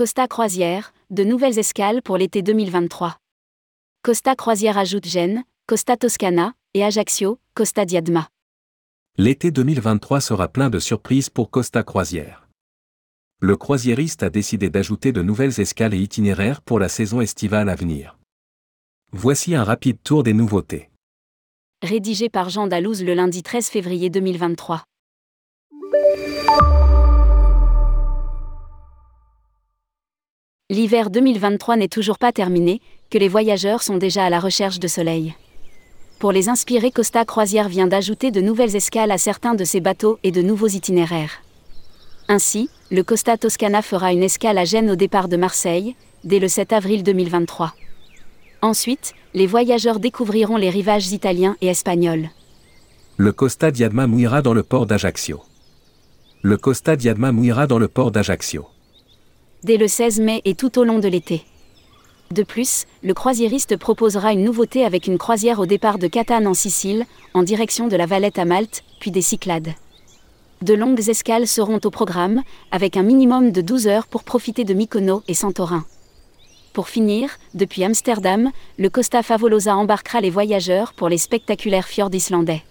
Costa Croisière, de nouvelles escales pour l'été 2023. Costa Croisière ajoute Gênes, Costa Toscana, et Ajaccio, Costa Diadma. L'été 2023 sera plein de surprises pour Costa Croisière. Le croisiériste a décidé d'ajouter de nouvelles escales et itinéraires pour la saison estivale à venir. Voici un rapide tour des nouveautés. Rédigé par Jean Dalouse le lundi 13 février 2023. L'hiver 2023 n'est toujours pas terminé, que les voyageurs sont déjà à la recherche de soleil. Pour les inspirer, Costa Croisière vient d'ajouter de nouvelles escales à certains de ses bateaux et de nouveaux itinéraires. Ainsi, le Costa Toscana fera une escale à Gênes au départ de Marseille, dès le 7 avril 2023. Ensuite, les voyageurs découvriront les rivages italiens et espagnols. Le Costa Diadma mouillera dans le port d'Ajaccio. Le Costa Diadma mouillera dans le port d'Ajaccio dès le 16 mai et tout au long de l'été. De plus, le croisiériste proposera une nouveauté avec une croisière au départ de Catane en Sicile, en direction de la Valette à Malte, puis des Cyclades. De longues escales seront au programme, avec un minimum de 12 heures pour profiter de Mykonos et Santorin. Pour finir, depuis Amsterdam, le Costa Favolosa embarquera les voyageurs pour les spectaculaires fjords islandais.